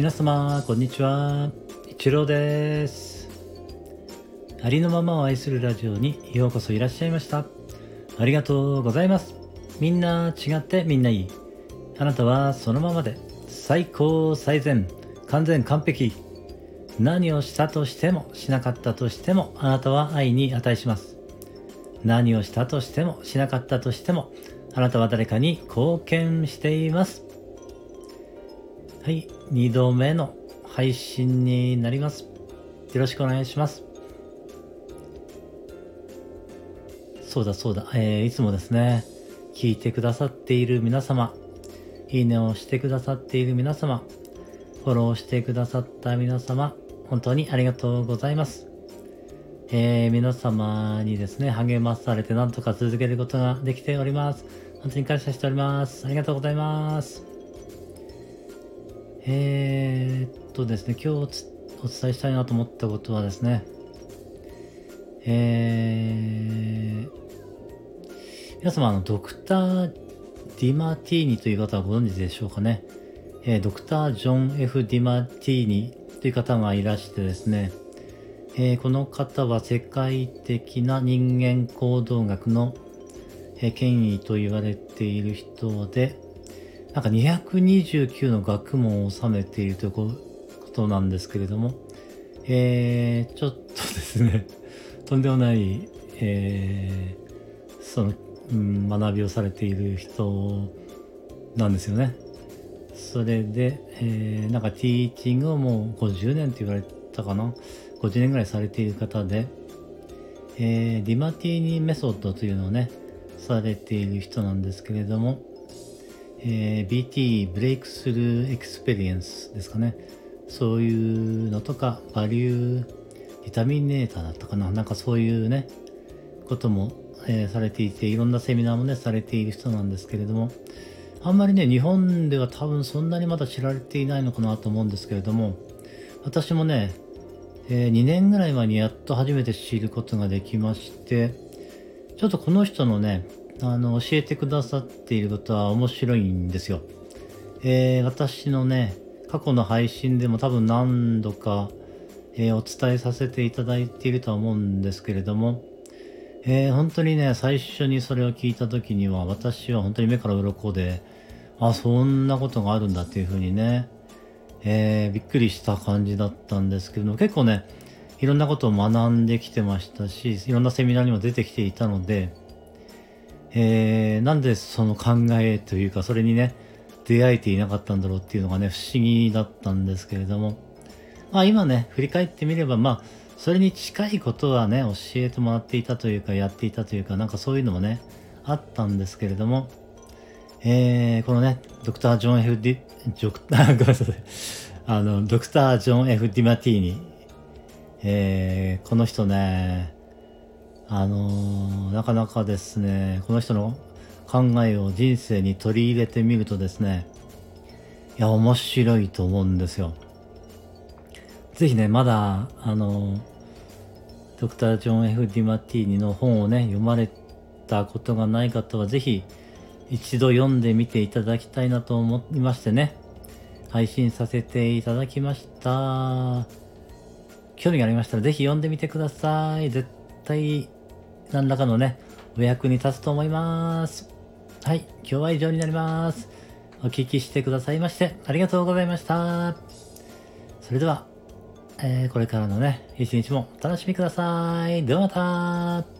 皆様こんにちは。一郎です。ありのままを愛するラジオにようこそいらっしゃいました。ありがとうございます。みんな違ってみんないい。あなたはそのままで最高最善完全完璧。何をしたとしてもしなかったとしてもあなたは愛に値します。何をしたとしてもしなかったとしてもあなたは誰かに貢献しています。はい、2度目の配信になります。よろしくお願いします。そうだそうだ、えー、いつもですね、聞いてくださっている皆様、いいねをしてくださっている皆様、フォローしてくださった皆様、本当にありがとうございます。えー、皆様にですね、励まされてなんとか続けることができております。本当に感謝しております。ありがとうございます。えー、っとですね、今日お伝えしたいなと思ったことはですね、えー、皆様、あの、ドクター・ディマティーニという方はご存知でしょうかね？えー、ドクター・ジョン・ F・ ディマティーニという方がいらしてですね、えー、この方は世界的な人間行動学の、え、権威と言われている人で、なんか229の学問を収めているということなんですけれども、えー、ちょっとですね、とんでもない、えー、その、うん、学びをされている人なんですよね。それで、えー、なんかティーチングをもう50年って言われたかな？50年ぐらいされている方で、えー、ディマティーニメソッドというのをね、されている人なんですけれども、えー、BT Breakthrough Experience ですかね。そういうのとか Value Determinator だったかな。なんかそういうねことも、えー、されていていろんなセミナーもねされている人なんですけれどもあんまりね日本では多分そんなにまだ知られていないのかなと思うんですけれども私もね、えー、2年ぐらい前にやっと初めて知ることができましてちょっとこの人のねあの、教えてくださっていることは面白いんですよ。えー、私のね、過去の配信でも多分何度か、えー、お伝えさせていただいているとは思うんですけれども、えー、本当にね、最初にそれを聞いた時には、私は本当に目から鱗で、あ、そんなことがあるんだっていうふうにね、えー、びっくりした感じだったんですけども、結構ね、いろんなことを学んできてましたし、いろんなセミナーにも出てきていたので、えー、なんでその考えというか、それにね、出会えていなかったんだろうっていうのがね、不思議だったんですけれども、まあ今ね、振り返ってみれば、まあ、それに近いことはね、教えてもらっていたというか、やっていたというか、なんかそういうのもね、あったんですけれども、えー、このね、ドクター・ジョン・ F・ ディ、ジョクター、ごめんなさい。あの、ドクター・ジョン・ F・ ディマティーニ。えー、この人ね、あの、なかなかですね、この人の考えを人生に取り入れてみるとですね、いや、面白いと思うんですよ。ぜひね、まだ、あの、ドクター・ジョン・ F・ ディマティーニの本をね、読まれたことがない方は、ぜひ、一度読んでみていただきたいなと思いましてね、配信させていただきました。興味がありましたら、ぜひ読んでみてください。絶対何らかのね、お役に立つと思います。はい、今日は以上になります。お聞きしてくださいまして、ありがとうございました。それでは、えー、これからのね、一日もお楽しみください。ではまた